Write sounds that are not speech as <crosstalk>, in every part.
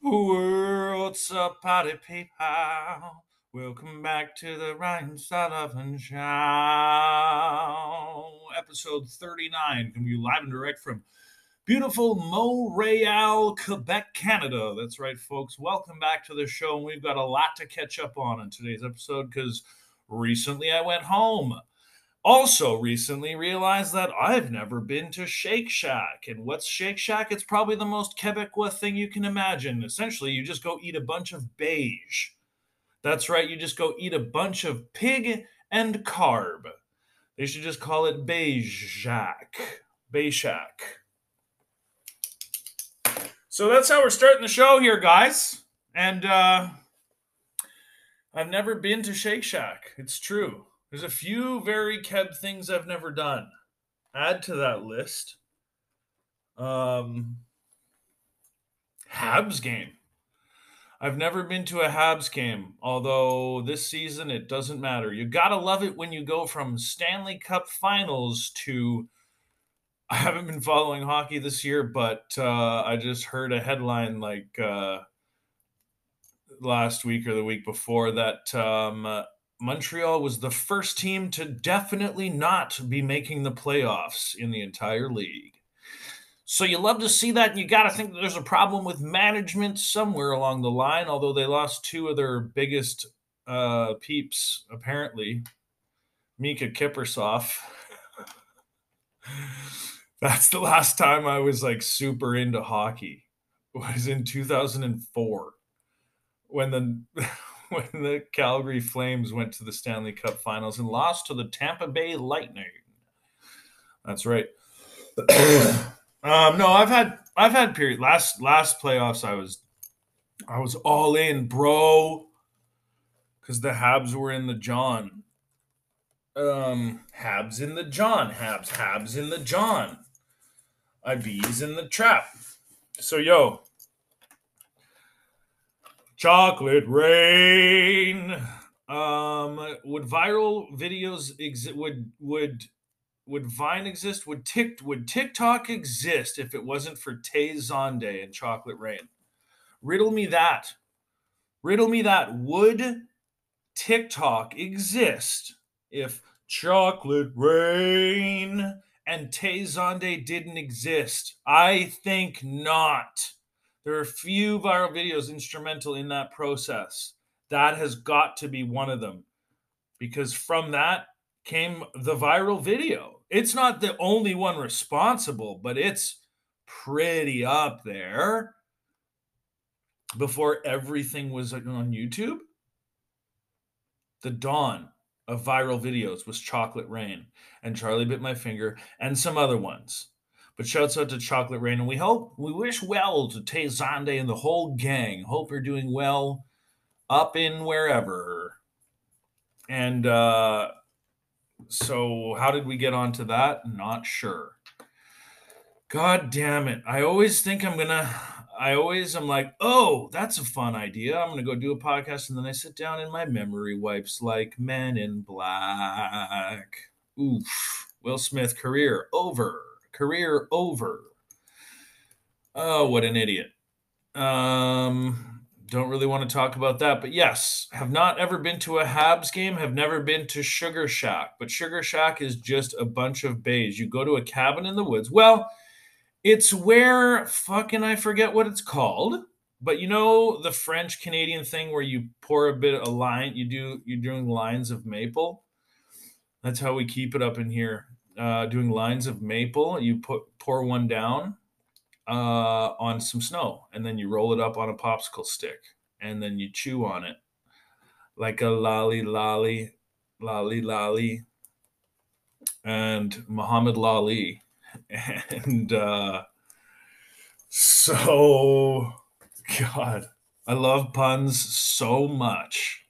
What's up, party people? Welcome back to the Ryan Sullivan Show. Episode 39 can be live and direct from beautiful Montreal, Quebec, Canada. That's right, folks. Welcome back to the show. And we've got a lot to catch up on in today's episode because recently I went home. Also, recently realized that I've never been to Shake Shack. And what's Shake Shack? It's probably the most Quebecois thing you can imagine. Essentially, you just go eat a bunch of beige. That's right, you just go eat a bunch of pig and carb. They should just call it Beige Shack. Beige Shack. So that's how we're starting the show here, guys. And uh, I've never been to Shake Shack. It's true. There's a few very Keb things I've never done. Add to that list. Um, Habs game. I've never been to a Habs game, although this season it doesn't matter. You gotta love it when you go from Stanley Cup finals to. I haven't been following hockey this year, but uh, I just heard a headline like uh, last week or the week before that um, Montreal was the first team to definitely not be making the playoffs in the entire league. So you love to see that, and you got to think that there's a problem with management somewhere along the line. Although they lost two of their biggest uh, peeps, apparently, Miikka Kiprusoff. <laughs> That's the last time I was like super into hockey. Was in 2004 when the <laughs> when the Calgary Flames went to the Stanley Cup Finals and lost to the Tampa Bay Lightning. That's right. <coughs> um, no, I've had I've had period last last playoffs. I was I was all in, bro, because the Habs were in the John. Um, Habs in the John, Habs, Habs in the John. IBs in the trap. So yo, Chocolate rain. Um, would viral videos exist? Would would would Vine exist? Would Tik would TikTok exist if it wasn't for Tay Zonday and Chocolate Rain? Riddle me that. Riddle me that. Would TikTok exist if Chocolate Rain and Tay Zonday didn't exist? I think not. There are a few viral videos instrumental in that process. That has got to be one of them because from that came the viral video. It's not the only one responsible, but it's pretty up there. Before everything was on YouTube, the dawn of viral videos was Chocolate Rain and Charlie Bit My Finger and some other ones. But shouts out to Chocolate Rain, and we hope we wish well to Tay Zonday and the whole gang. Hope you're doing well up in wherever. And uh, so, how did we get onto that? Not sure. God damn it! I always think I'm gonna. I always am like, oh, that's a fun idea. I'm gonna go do a podcast, and then I sit down and my memory wipes like Men in Black. Oof. Will Smith career over career over. Oh, what an idiot. Um, don't really want to talk about that, but yes, have not ever been to a Habs game, have never been to Sugar Shack, but Sugar Shack is just a bunch of bays. You go to a cabin in the woods. Well, it's where fucking I forget what it's called, but you know the French Canadian thing where you pour a bit of a line, you do you're doing lines of maple. That's how we keep it up in here uh, doing lines of maple. You put pour one down uh, on some snow, and then you roll it up on a popsicle stick, and then you chew on it like a lolly lolly lolly lolly and Muhammad Lali. <laughs> And uh, so, God, I love puns so much.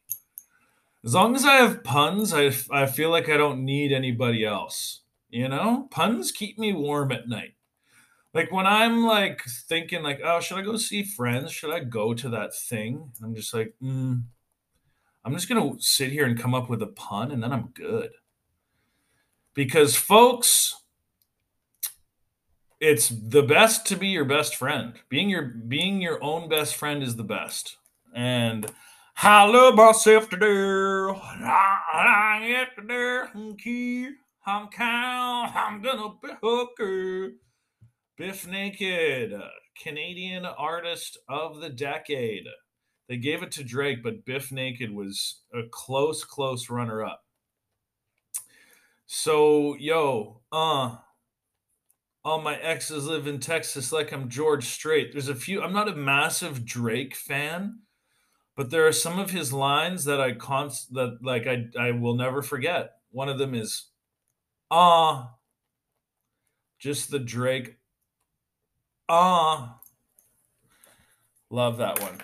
As long as I have puns, I, I feel like I don't need anybody else. You know, puns keep me warm at night. Like when I'm like thinking, like, oh, should I go see friends? Should I go to that thing? I'm just like, mm, I'm just gonna sit here and come up with a pun, and then I'm good. Because, folks, it's the best to be your best friend. Being your being your own best friend is the best. And I love myself to do. I get do. I'm cow. I'm gonna be hooker. Bif Naked, Canadian artist of the decade. They gave it to Drake, but Bif Naked was a close, close runner up. So, yo, uh, all my exes live in Texas like I'm George Strait. There's a few, I'm not a massive Drake fan, but there are some of his lines that I const that like I I will never forget. One of them is ah uh, just the Drake ah uh, love that one.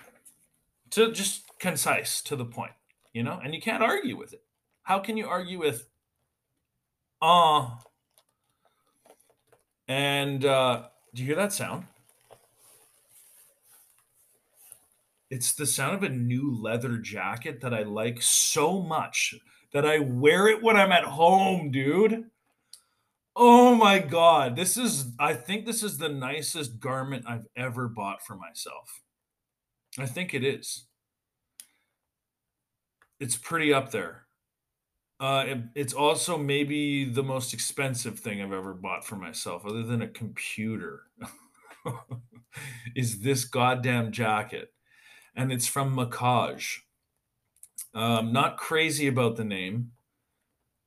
To just concise to the point, you know? And you can't argue with it. How can you argue with ah uh, and uh do you hear that sound? It's the sound of a new leather jacket that I like so much that I wear it when I'm at home, dude. Oh my god, this is I think this is the nicest garment I've ever bought for myself. I think it is. It's pretty up there. Uh, it, it's also maybe the most expensive thing I've ever bought for myself, other than a computer. <laughs> is this goddamn jacket? and it's from Mackage. Um, not crazy about the name,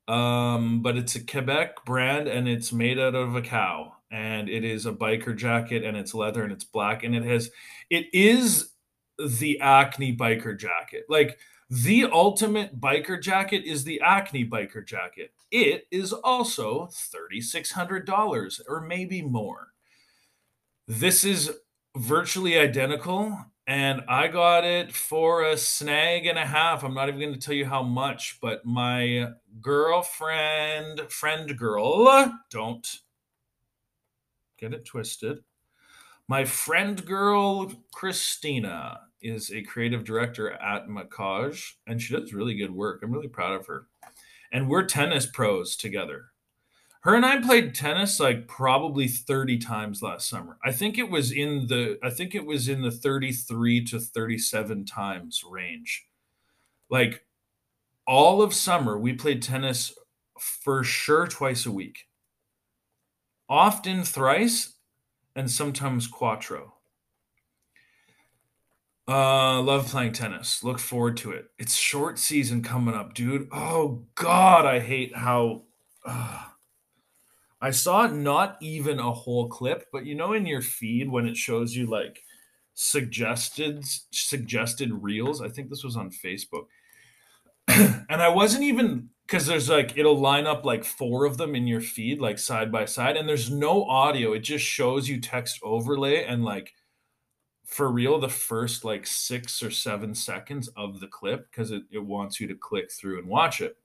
um, but it's a Quebec brand and it's made out of a cow. And it is a biker jacket and it's leather and it's black and it has, it is the Acne biker jacket. Like the ultimate biker jacket is the Acne biker jacket. It is also $3,600 or maybe more. This is virtually identical and I got it for a snag and a half. I'm not even going to tell you how much, but my girlfriend, friend girl, don't get it twisted. My friend girl, Christina, is a creative director at Mackage, and she does really good work. I'm really proud of her. And we're tennis pros together. Her and I played tennis like probably 30 times last summer. I think it was in the I think it was in the 33 to 37 times range. Like all of summer we played tennis for sure twice a week. Often thrice and sometimes quattro. Uh, love playing tennis. Look forward to it. It's short season coming up, dude. Oh God, I hate how. Uh, I saw not even a whole clip, but you know, in your feed when it shows you like suggested suggested reels. I think this was on Facebook, <clears throat> and I wasn't even because there's like it'll line up like four of them in your feed like side by side, and there's no audio. It just shows you text overlay and like for real the first like six or seven seconds of the clip because it, it wants you to click through and watch it.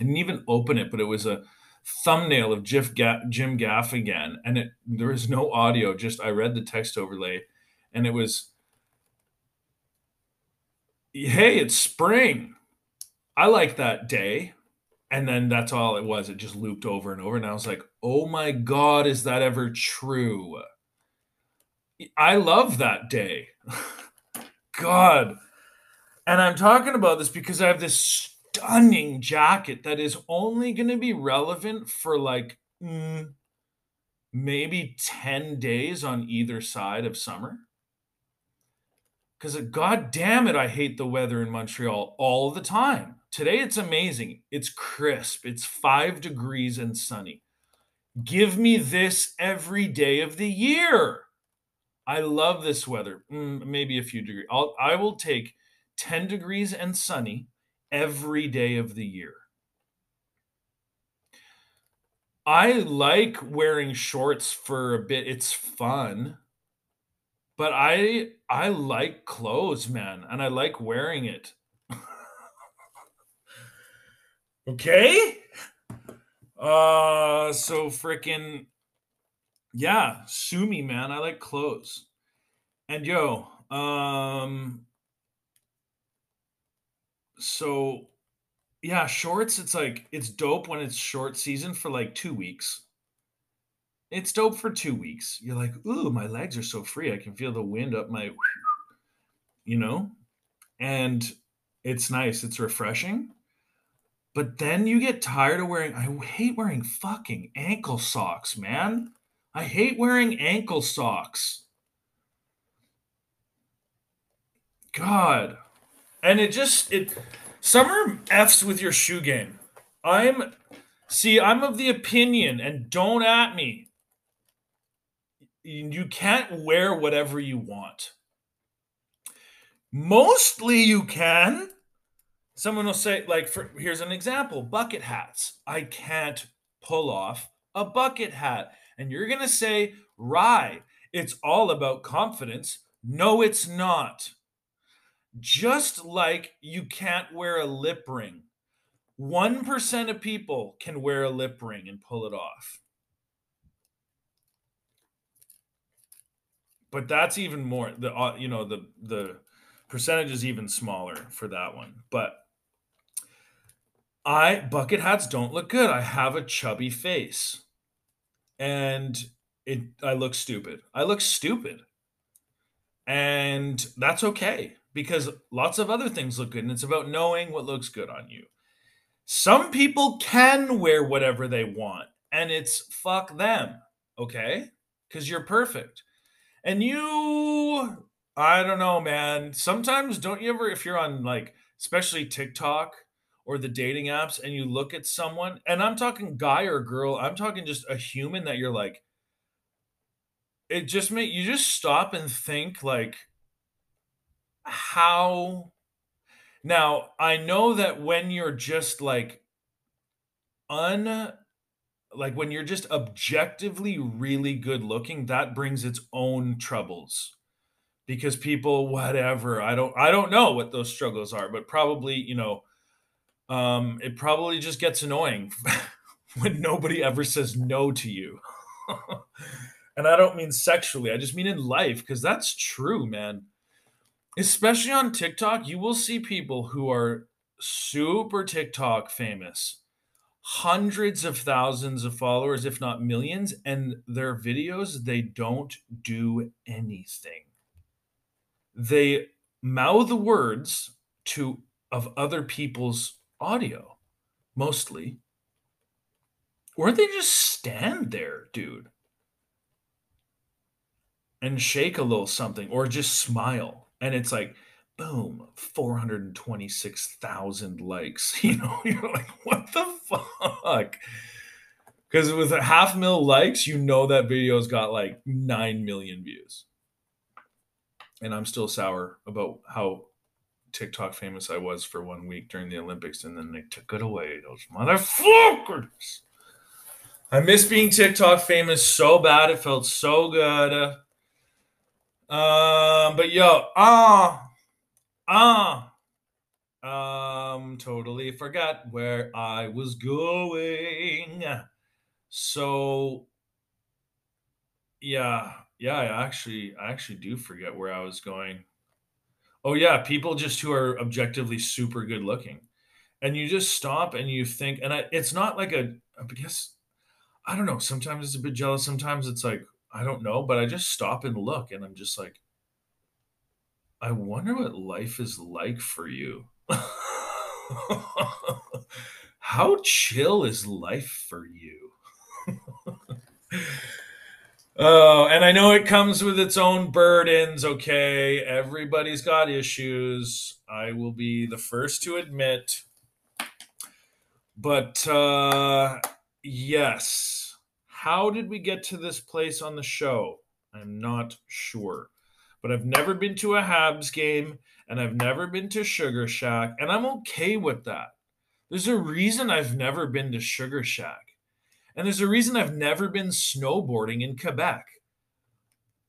I didn't even open it, but it was a thumbnail of Jim, Ga- Jim and it there was no audio. Just I read the text overlay, and it was, "Hey, it's spring. I like that day." And then that's all it was. It just looped over and over, and I was like, "Oh my god, is that ever true?" I love that day. <laughs> God. And I'm talking about this because I have this stunning jacket that is only going to be relevant for like mm, maybe 10 days on either side of summer. Because, god damn it, I hate the weather in Montreal all the time. Today it's amazing. It's crisp, it's five degrees and sunny. Give me this every day of the year. I love this weather. Mm, maybe a few degrees. I'll, I will take 10 degrees and sunny every day of the year. I like wearing shorts for a bit. It's fun. But I I like clothes, man, and I like wearing it. <laughs> okay? Uh so freaking yeah, sue me, man. I like clothes. And yo, um so yeah, shorts, it's like it's dope when it's short season for like two weeks. It's dope for two weeks. You're like, ooh, my legs are so free. I can feel the wind up my, <sniffs> you know, and it's nice. It's refreshing. But then you get tired of wearing, I hate wearing fucking ankle socks, man. I hate wearing ankle socks. God. And it just, it, summer F's with your shoe game. I'm, see, I'm of the opinion, and don't at me. You can't wear whatever you want. Mostly you can Someone will say, like, for, here's an example bucket hats. I can't pull off a bucket hat. And you're going to say, Rye, it's all about confidence. No, it's not. Just like you can't wear a lip ring. 1% of people can wear a lip ring and pull it off. But that's even more the uh, you know the the percentage is even smaller for that one. But I bucket hats don't look good. I have a chubby face. And it I look stupid. I look stupid. And that's okay because lots of other things look good and it's about knowing what looks good on you. Some people can wear whatever they want and it's fuck them, okay? Cuz you're perfect. And you I don't know, man. Sometimes don't you ever if you're on like especially TikTok or the dating apps and you look at someone, and I'm talking guy or girl, I'm talking just a human that you're like, it just make you just stop and think like how now I know that when you're just like un like when you're just objectively really good looking, that brings its own troubles because people whatever i don't i don't know what those struggles are but probably you know um, it probably just gets annoying <laughs> when nobody ever says no to you. <laughs> and I don't mean sexually, I just mean in life, because that's true, man. Especially on TikTok, you will see people who are super TikTok famous, hundreds of thousands of followers, if not millions, and their videos, they don't do anything. They mouth the words to of other people's audio, mostly. Or they just stand there, dude, and shake a little something or just smile. And it's like, boom, 426,000 likes. <laughs> You know, <laughs> you're like, what the fuck? Because with a half mil likes, you know that video's got like 9 million views. And I'm still sour about how TikTok famous I was for one week during the Olympics, and then they took it away. Those motherfuckers. I miss being TikTok famous so bad. It felt so good. Um, but yo, ah, ah, um, totally forgot where I was going. So, yeah, yeah, I actually, I actually do forget where I was going. Oh yeah, people just who are objectively super good looking. And you just stop and you think and I, it's not like a I guess I don't know, sometimes it's a bit jealous, sometimes it's like I don't know, but I just stop and look and I'm just like I wonder what life is like for you. <laughs> How chill is life for you? <laughs> Oh, and I know it comes with its own burdens, okay? Everybody's got issues. I will be the first to admit. But uh yes. How did we get to this place on the show? I'm not sure. But I've never been to a Habs game and I've never been to Sugar Shack, and I'm okay with that. There's a reason I've never been to Sugar Shack. And there's a reason I've never been snowboarding in Quebec.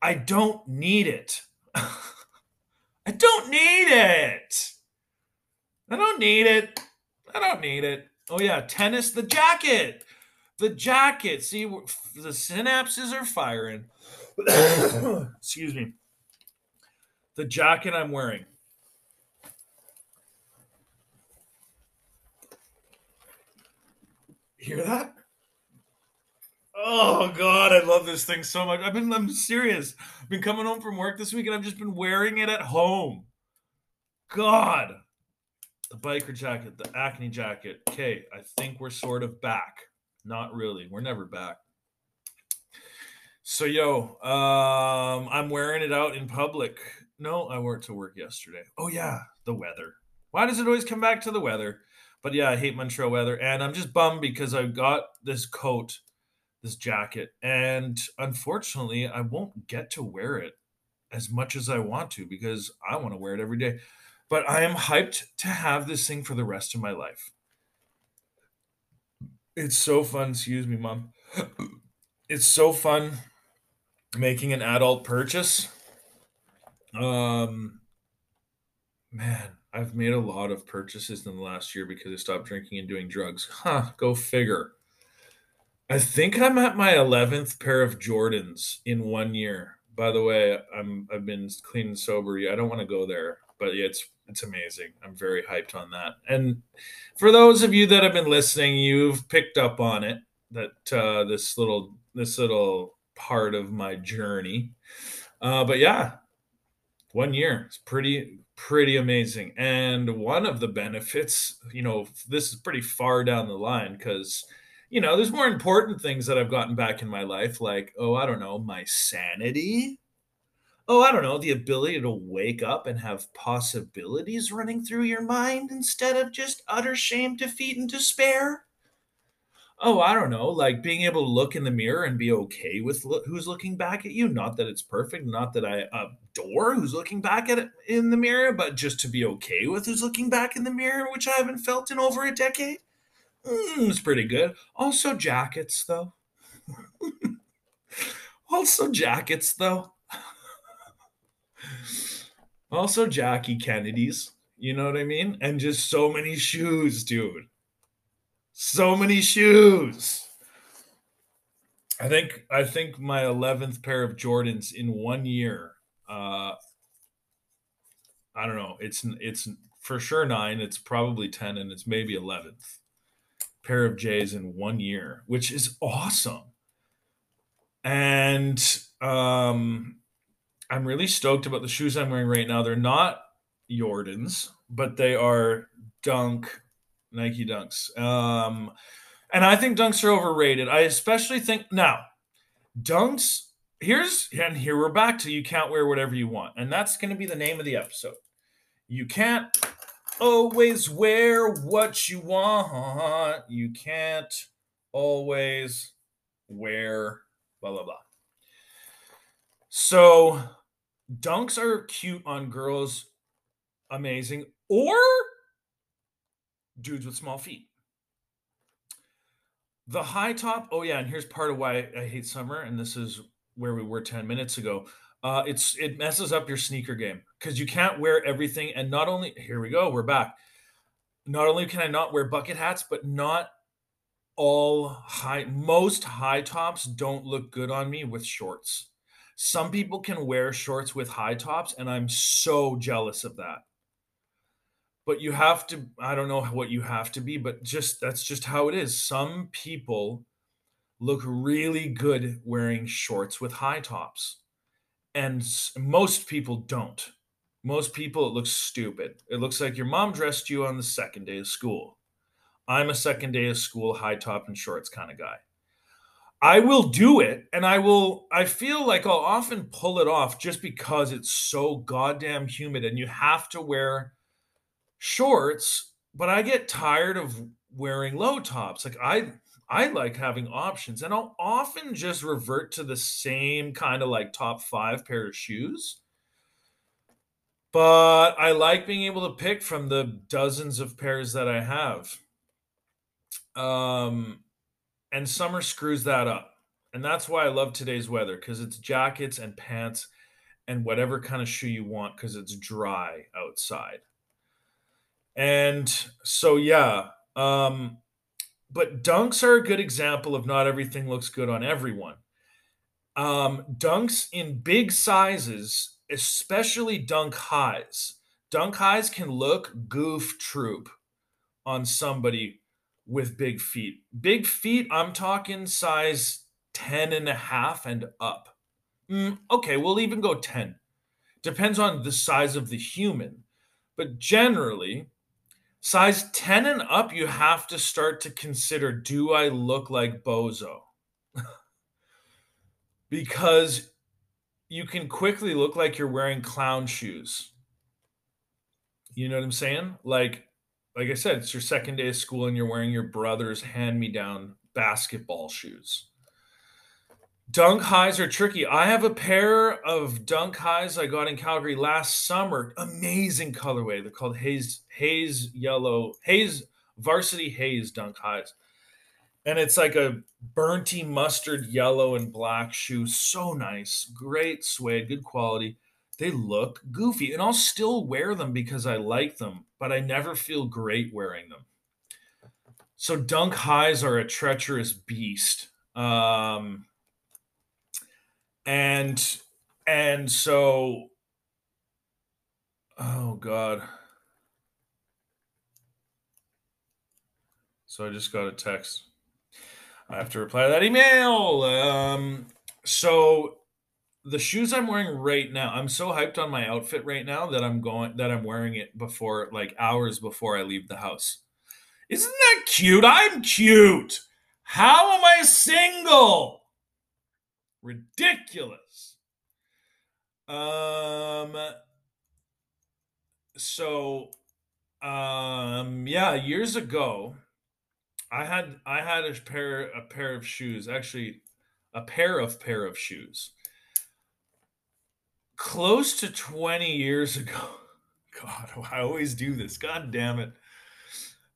I don't need it. <laughs> I don't need it. I don't need it. I don't need it. Oh, yeah, tennis, the jacket. The jacket. See, the synapses are firing. <coughs> Excuse me. The jacket I'm wearing. Hear that? Oh god, I love this thing so much. I've been I'm serious. I've been coming home from work this week and I've just been wearing it at home. God. The biker jacket, the acne jacket. Okay, I think we're sort of back. Not really. We're never back. So yo, um I'm wearing it out in public. No, I wore it to work yesterday. Oh yeah, the weather. Why does it always come back to the weather? But yeah, I hate Montreal weather and I'm just bummed because I got this coat this jacket. And unfortunately, I won't get to wear it as much as I want to because I want to wear it every day. But I am hyped to have this thing for the rest of my life. It's so fun. Excuse me, mom. It's so fun making an adult purchase. Um, man, I've made a lot of purchases in the last year because I stopped drinking and doing drugs. Huh, go figure. I think I'm at my 11th pair of Jordans in one year. By the way, I'm I've been clean and sober. I don't want to go there, but yeah, it's it's amazing. I'm very hyped on that. And for those of you that have been listening, you've picked up on it that uh, this little this little part of my journey. Uh, but yeah, one year. It's pretty pretty amazing. And one of the benefits, you know, this is pretty far down the line because you know, there's more important things that I've gotten back in my life, like, oh, I don't know, my sanity. Oh, I don't know, the ability to wake up and have possibilities running through your mind instead of just utter shame, defeat, and despair. Oh, I don't know, like being able to look in the mirror and be okay with lo- who's looking back at you. Not that it's perfect, not that I adore who's looking back at it in the mirror, but just to be okay with who's looking back in the mirror, which I haven't felt in over a decade. Mm, it's pretty good. Also, jackets, though. <laughs> also, jackets, though. <laughs> also, Jackie Kennedy's. You know what I mean? And just so many shoes, dude. So many shoes. I think I think my 11th pair of Jordans in one year. Uh I don't know. It's it's for sure 9, it's probably 10 and it's maybe 11th pair of J's in one year, which is awesome. And um, I'm really stoked about the shoes I'm wearing right now. They're not Jordans, but they are Dunk Nike Dunks. Um, and I think Dunks are overrated. I especially think now Dunks. Here's and here we're back to you can't wear whatever you want, and that's going to be the name of the episode. You can't always wear what you want. You can't always wear blah blah blah. So dunks are cute on girls, amazing, or dudes with small feet. The high top, oh yeah, and here's part of why I hate summer, and this is where we were 10 minutes ago uh, it's it messes up your sneaker game because you can't wear everything. And not only here we go, we're back. Not only can I not wear bucket hats, but not all high most high tops don't look good on me with shorts. Some people can wear shorts with high tops, and I'm so jealous of that. But you have to, I don't know what you have to be, but just that's just how it is. Some people look really good wearing shorts with high tops and most people don't. Most people, it looks stupid. It looks like your mom dressed you on the second day of school. I'm a second day of school, high top and shorts kind of guy. I will do it and I will, I feel like I'll often pull it off just because it's so goddamn humid and you have to wear shorts, but I get tired of wearing low tops. Like I, I like having options and I'll often just revert to the same kind of like top five pair of shoes. But I like being able to pick from the dozens of pairs that I have. Um, and summer screws that up. And that's why I love today's weather because it's jackets and pants and whatever kind of shoe you want because it's dry outside. And so, yeah, um, but dunks are a good example of not everything looks good on everyone. Um, dunks in big sizes, especially dunk highs, dunk highs can look goof troop on somebody with big feet. Big feet, I'm talking size 10 and a half and up. Mm, okay, we'll even go 10. Depends on the size of the human. But generally, size 10 and up, you have to start to consider do I look like Bozo? <laughs> because you can quickly look like you're wearing clown shoes. You know what I'm saying? Like, like I said, it's your second day of school and you're wearing your brother's hand-me-down basketball shoes. Dunk highs are tricky. I have a pair of dunk highs I got in Calgary last summer. Amazing colorway. They're called Haze Haze Yellow Haze Varsity Haze dunk highs. And it's like a burnty mustard yellow and black shoe. So nice. Great suede, good quality. They look goofy and I'll still wear them because I like them, but I never feel great wearing them. So dunk highs are a treacherous beast. Um, and and so oh god so i just got a text i have to reply to that email um so the shoes i'm wearing right now i'm so hyped on my outfit right now that i'm going that i'm wearing it before like hours before i leave the house isn't that cute i'm cute how am i single ridiculous. Um so um yeah, years ago I had I had a pair a pair of shoes, actually a pair of pair of shoes. Close to 20 years ago. <laughs> God, <laughs> I always do this. God damn it.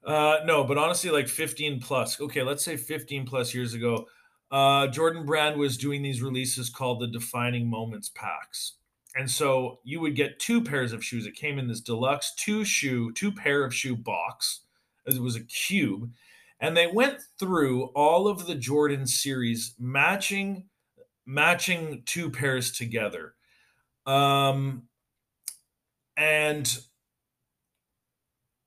Uh no, but honestly like 15 plus. Okay, let's say 15 plus years ago uh, Jordan Brand was doing these releases called the Defining Moments packs. And so you would get two pairs of shoes. It came in this deluxe two shoe, two pair of shoe box, as it was a cube. And they went through all of the Jordan series, matching matching two pairs together. Um, and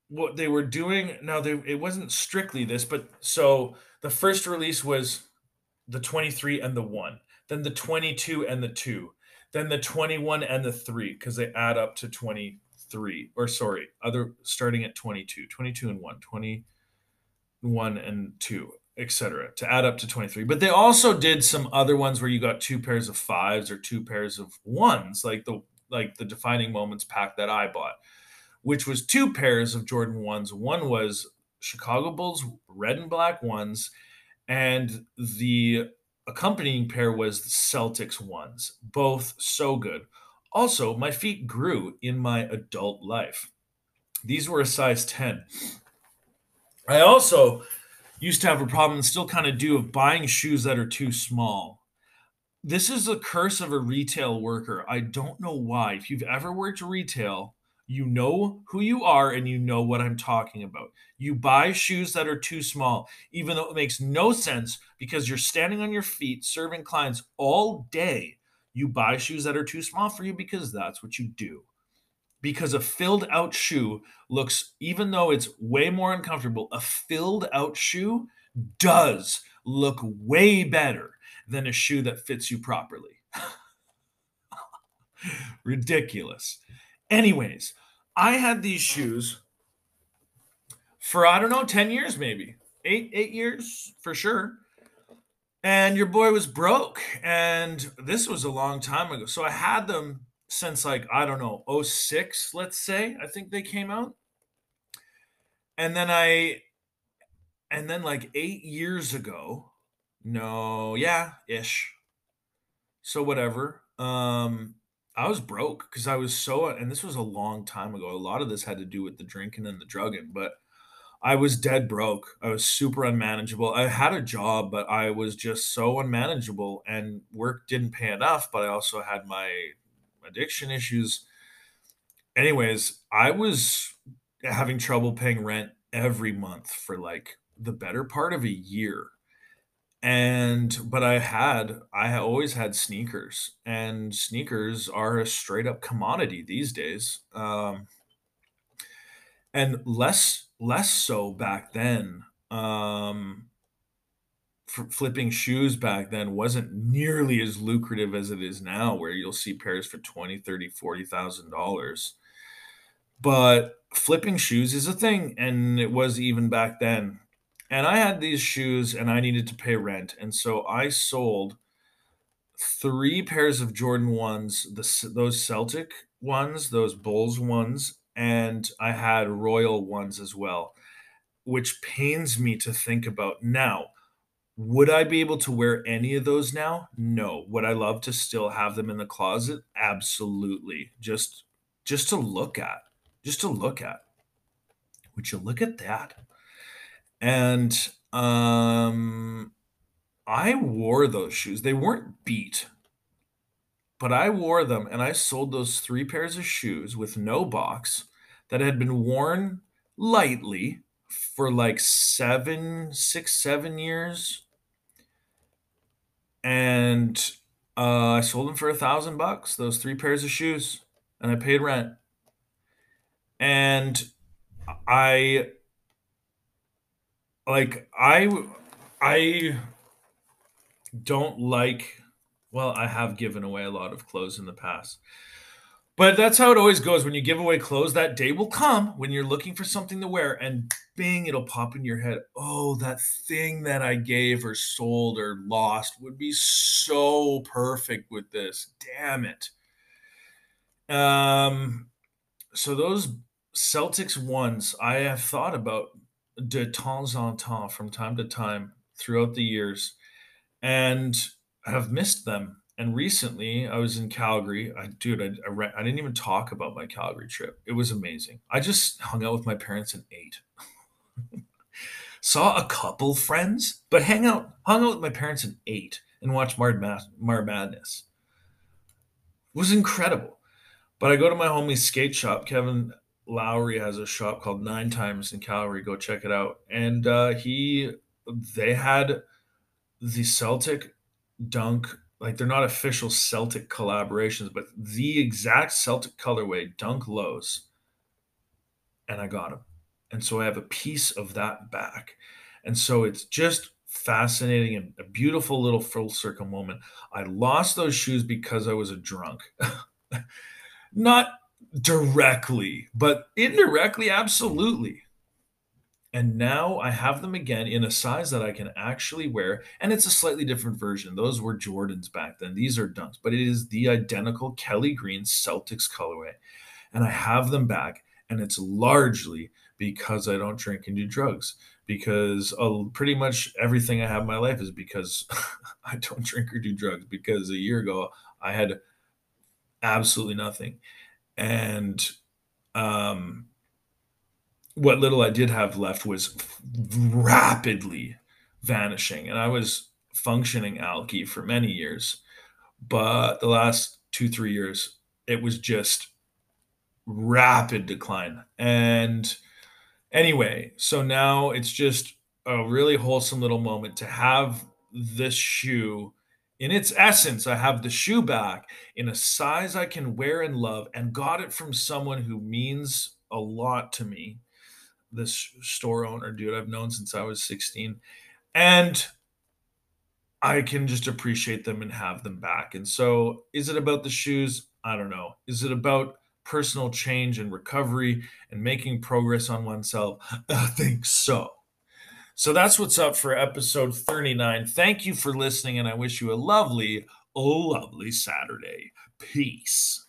what they were doing now, they, it wasn't strictly this, but so the first release was the 23 and the 1, then the 22 and the 2, then the 21 and the 3 because they add up to 23 or sorry, other starting at 22, 22 and 1, 21 and 2, etc. to add up to 23. But they also did some other ones where you got two pairs of 5s or two pairs of 1s like the like the defining moments pack that I bought, which was two pairs of Jordan 1s. One was Chicago Bulls red and black ones and the accompanying pair was the Celtics ones, both so good. Also, my feet grew in my adult life. These were a size 10. I also used to have a problem and still kind of do of buying shoes that are too small. This is a curse of a retail worker. I don't know why. If you've ever worked retail, you know who you are and you know what I'm talking about. You buy shoes that are too small, even though it makes no sense because you're standing on your feet serving clients all day. You buy shoes that are too small for you because that's what you do. Because a filled out shoe looks, even though it's way more uncomfortable, a filled out shoe does look way better than a shoe that fits you properly. <laughs> Ridiculous. Anyways, I had these shoes for I don't know, 10 years maybe. 8 8 years for sure. And your boy was broke and this was a long time ago. So I had them since like I don't know, 06, let's say. I think they came out. And then I and then like 8 years ago, no, yeah, ish. So whatever. Um I was broke because I was so, and this was a long time ago. A lot of this had to do with the drinking and the drugging, but I was dead broke. I was super unmanageable. I had a job, but I was just so unmanageable, and work didn't pay enough. But I also had my addiction issues. Anyways, I was having trouble paying rent every month for like the better part of a year. And but i had i always had sneakers and sneakers are a straight up commodity these days. Um and less less so back then. Um flipping shoes back then wasn't nearly as lucrative as it is now where you'll see pairs for 20 30 40 thousand dollars. But flipping shoes is a thing and it was even back then. And i had these shoes and i needed to pay rent and so i sold three pairs of jordan ones the, those celtic ones those bulls ones and i had royal ones as well which pains me to think about now would I be able to wear any of those now? No. Would I love to still have them in the closet? Absolutely. Just just to look at. Just to look at. Would you look at that? And um I wore those shoes. They weren't beat. But I wore them and I sold those three pairs of shoes with no box that had been worn lightly for like seven, six, seven years, and uh, I sold them for a thousand bucks. Those three pairs of shoes, and I paid rent. And I like I I don't like. Well, I have given away a lot of clothes in the past. But that's how it always goes. When you give away clothes, that day will come when you're looking for something to wear, and bing, it'll pop in your head. Oh, that thing that I gave or sold or lost would be so perfect with this. Damn it. Um, so those Celtics ones, I have thought about de temps en temps from time to time throughout the years, and have missed them and recently, I was in Calgary. I, dude, I, I, I, didn't even talk about my Calgary trip. It was amazing. I just hung out with my parents and ate. <laughs> Saw a couple friends, but hang out, hung out with my parents and ate and watched Mar, Mar Madness. It was incredible. But I go to my homie's skate shop. Kevin Lowry has a shop called Nine Times in Calgary. Go check it out. And uh, he, they had the Celtic dunk like they're not official Celtic collaborations, but the exact Celtic colorway, Dunk Lows, and I got them. And so I have a piece of that back. And so it's just fascinating and a beautiful little full circle moment. I lost those shoes because I was a drunk. <laughs> not directly, but indirectly, absolutely. And now I have them again in a size that I can actually wear. And it's a slightly different version. Those were Jordans back then. These are Dunks, but it is the identical Kelly Green Celtics colorway. And I have them back. And it's largely because I don't drink and do drugs. Because uh, pretty much everything I have in my life is because <laughs> I don't drink or do drugs. Because a year ago, I had absolutely nothing. And um, what little I did have left was rapidly vanishing. And I was functioning alky for many years. But the last two, three years, it was just rapid decline. And anyway, so now it's just a really wholesome little moment to have this shoe in its essence, I have the shoe back in a size I can wear and love, and got it from someone who means a lot to me this store owner dude I've known since I was 16. And I can just appreciate them and have them back. And so, is it about the shoes? I don't know. Is it about personal change and recovery and making progress on oneself? <laughs> I think so. So, that's what's up for episode 39. Thank you for listening, and I wish you a lovely, oh lovely Saturday. Peace.